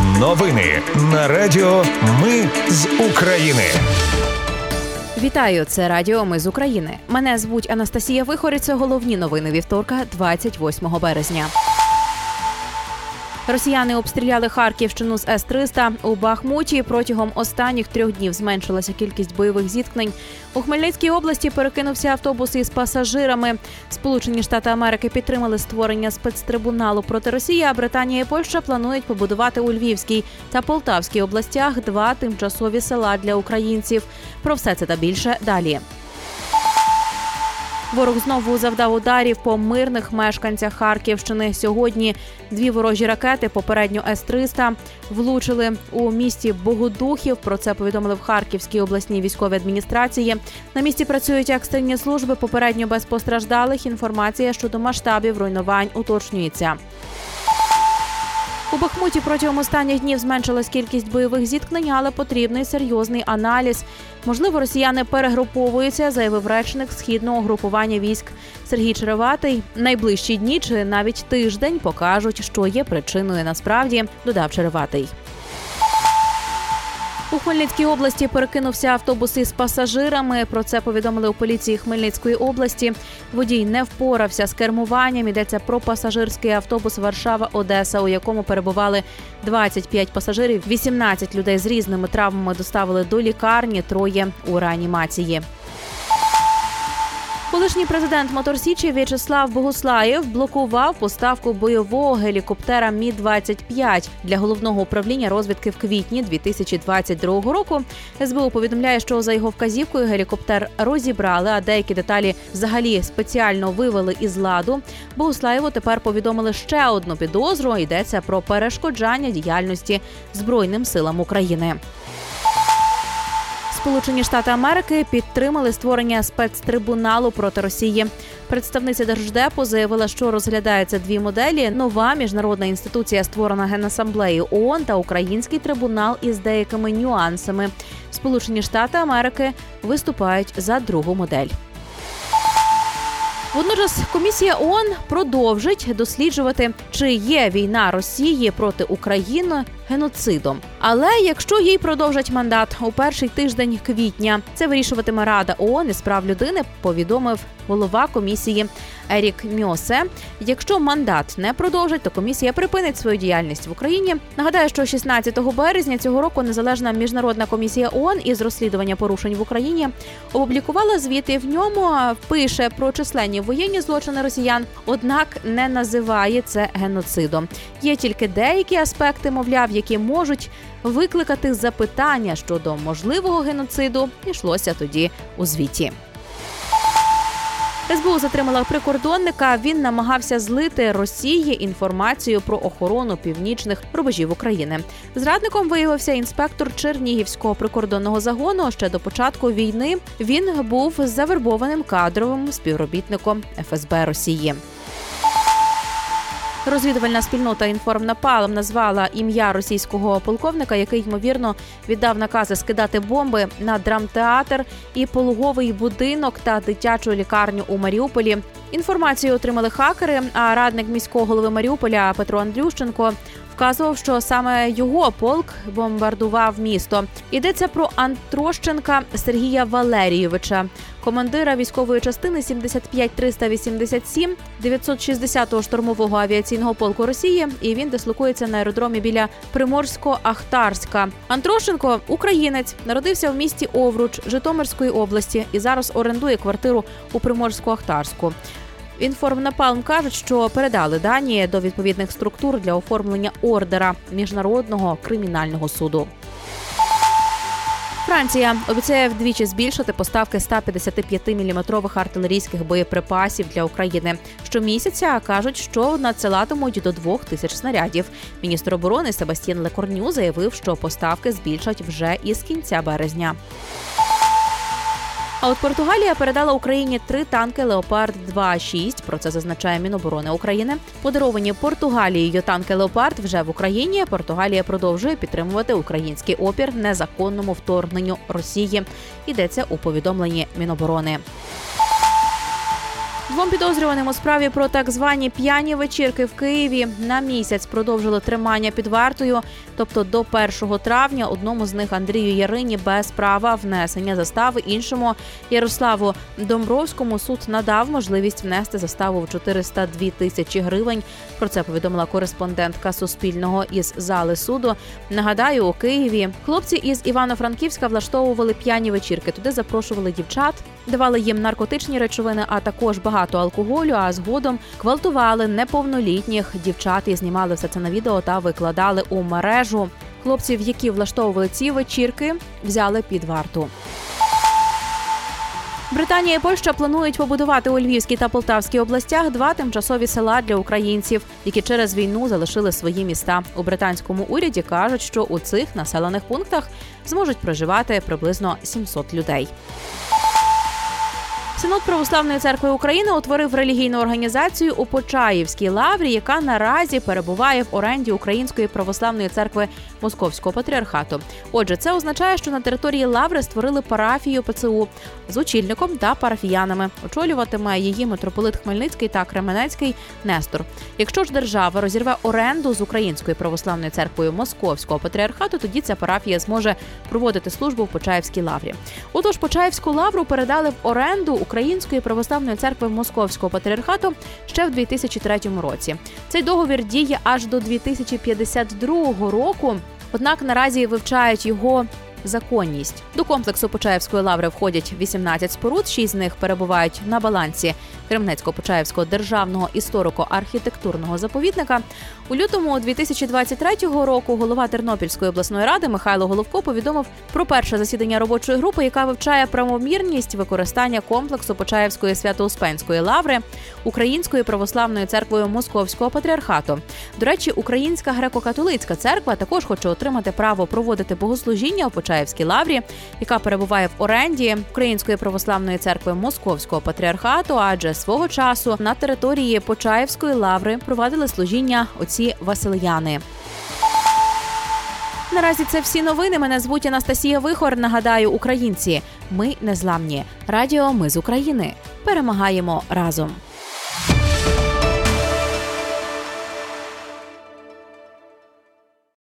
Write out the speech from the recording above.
Новини на Радіо Ми з України. Вітаю, це Радіо Ми з України. Мене звуть Анастасія Вихориця. Головні новини вівторка, 28 березня. Росіяни обстріляли Харківщину з С-300. у Бахмуті. Протягом останніх трьох днів зменшилася кількість бойових зіткнень. У Хмельницькій області перекинувся автобус із пасажирами. Сполучені Штати Америки підтримали створення спецтрибуналу проти Росії. А Британія і Польща планують побудувати у Львівській та Полтавській областях два тимчасові села для українців. Про все це та більше далі. Ворог знову завдав ударів по мирних мешканцях Харківщини. Сьогодні дві ворожі ракети, попередньо С-300, влучили у місті Богодухів. Про це повідомили в Харківській обласній військовій адміністрації. На місці працюють екстрені служби. Попередньо без постраждалих. Інформація щодо масштабів руйнувань уточнюється. У Бахмуті протягом останніх днів зменшилась кількість бойових зіткнень, але потрібний серйозний аналіз. Можливо, росіяни перегруповуються, заявив речник східного групування військ Сергій Череватий. Найближчі дні чи навіть тиждень покажуть, що є причиною насправді, додав Череватий. У Хмельницькій області перекинувся автобус із пасажирами. Про це повідомили у поліції Хмельницької області. Водій не впорався з кермуванням. Йдеться про пасажирський автобус Варшава Одеса, у якому перебували 25 пасажирів. 18 людей з різними травмами доставили до лікарні. Троє у реанімації. Колишній президент Моторсічі В'ячеслав Богуслаєв блокував поставку бойового гелікоптера Мі 25 для головного управління розвідки в квітні 2022 року. СБУ повідомляє, що за його вказівкою гелікоптер розібрали, а деякі деталі взагалі спеціально вивели із ладу. Богуслаєву тепер повідомили ще одну підозру. Йдеться про перешкоджання діяльності збройним силам України. Сполучені Штати Америки підтримали створення спецтрибуналу проти Росії. Представниця держдепу заявила, що розглядаються дві моделі: нова міжнародна інституція, створена генасамблеєю ООН та Український трибунал із деякими нюансами. Сполучені Штати Америки виступають за другу модель. Водночас комісія ООН продовжить досліджувати, чи є війна Росії проти України геноцидом. Але якщо їй продовжать мандат у перший тиждень квітня, це вирішуватиме Рада ООН із прав людини. Повідомив голова комісії Ерік Мьосе. Якщо мандат не продовжить, то комісія припинить свою діяльність в Україні. Нагадаю, що 16 березня цього року незалежна міжнародна комісія ООН із розслідування порушень в Україні опублікувала звіт і в ньому пише про численні воєнні злочини росіян, однак не називає це геноцидом. Є тільки деякі аспекти, мовляв, які можуть викликати запитання щодо можливого геноциду. Ішлося тоді у звіті. СБУ затримала прикордонника. Він намагався злити Росії інформацію про охорону північних рубежів України. Зрадником виявився інспектор Чернігівського прикордонного загону. Ще до початку війни він був завербованим кадровим співробітником ФСБ Росії. Розвідувальна спільнота інформнапалом назвала ім'я російського полковника, який ймовірно віддав накази скидати бомби на драмтеатр і пологовий будинок та дитячу лікарню у Маріуполі. Інформацію отримали хакери. А радник міського голови Маріуполя Петро Андрющенко вказував, що саме його полк бомбардував місто. Йдеться про Антрощенка Сергія Валерійовича, командира військової частини 75387 960-го штурмового авіаційного полку Росії. І він дислокується на аеродромі біля Приморсько-Ахтарська. Антрощенко українець, народився в місті Овруч Житомирської області і зараз орендує квартиру у Приморську-Ахтарську. Інформнапалм кажуть, що передали дані до відповідних структур для оформлення ордера міжнародного кримінального суду. Франція обіцяє вдвічі збільшити поставки 155-мм артилерійських боєприпасів для України. Щомісяця кажуть, що надсилатимуть до двох тисяч снарядів. Міністр оборони Себастьєн Лекорню заявив, що поставки збільшать вже із кінця березня. А от Португалія передала Україні три танки Леопард 2.6, Про це зазначає Міноборони України. Подаровані Португалією танки Леопард вже в Україні. Португалія продовжує підтримувати український опір незаконному вторгненню Росії. Йдеться у повідомленні Міноборони. Двом підозрюваним у справі про так звані п'яні вечірки в Києві на місяць продовжили тримання під вартою. Тобто до 1 травня одному з них Андрію Ярині без права внесення застави іншому Ярославу Домбровському суд надав можливість внести заставу в 402 тисячі гривень. Про це повідомила кореспондентка Суспільного із зали суду. Нагадаю, у Києві хлопці із Івано-Франківська влаштовували п'яні вечірки. Туди запрошували дівчат, давали їм наркотичні речовини, а також багато алкоголю. А згодом гвалтували неповнолітніх дівчат і знімали все це на відео та викладали у мережу. Хлопців, які влаштовували ці вечірки, взяли під варту. Британія і Польща планують побудувати у Львівській та Полтавській областях два тимчасові села для українців, які через війну залишили свої міста. У британському уряді кажуть, що у цих населених пунктах зможуть проживати приблизно 700 людей. Синод Православної церкви України утворив релігійну організацію у Почаївській лаврі, яка наразі перебуває в оренді Української православної церкви Московського патріархату. Отже, це означає, що на території лаври створили парафію ПЦУ з очільником та парафіянами. Очолюватиме її митрополит Хмельницький та Кременецький Нестор. Якщо ж держава розірве оренду з Українською православною церквою Московського патріархату, тоді ця парафія зможе проводити службу в Почаївській лаврі. Отож, Почаївську лавру передали в оренду Української православної церкви Московського патріархату ще в 2003 році. Цей договір діє аж до 2052 року. Однак наразі вивчають його законність. До комплексу Почаївської лаври входять 18 споруд, 6 з них перебувають на балансі Кремнецько-Почаївського державного історико-архітектурного заповідника. У лютому 2023 року голова Тернопільської обласної ради Михайло Головко повідомив про перше засідання робочої групи, яка вивчає правомірність використання комплексу Почаївської свято-успенської лаври Українською православною церквою Московського патріархату. До речі, Українська греко-католицька церква також хоче отримати право проводити богослужіння у Почаївській лаврі, яка перебуває в оренді Української православної церкви Московського патріархату, адже свого часу на території Почаївської лаври провадили служіння отці Васильяни. Наразі це всі новини. Мене звуть Анастасія Вихор. Нагадаю, українці. Ми незламні. Радіо Ми з України. Перемагаємо разом.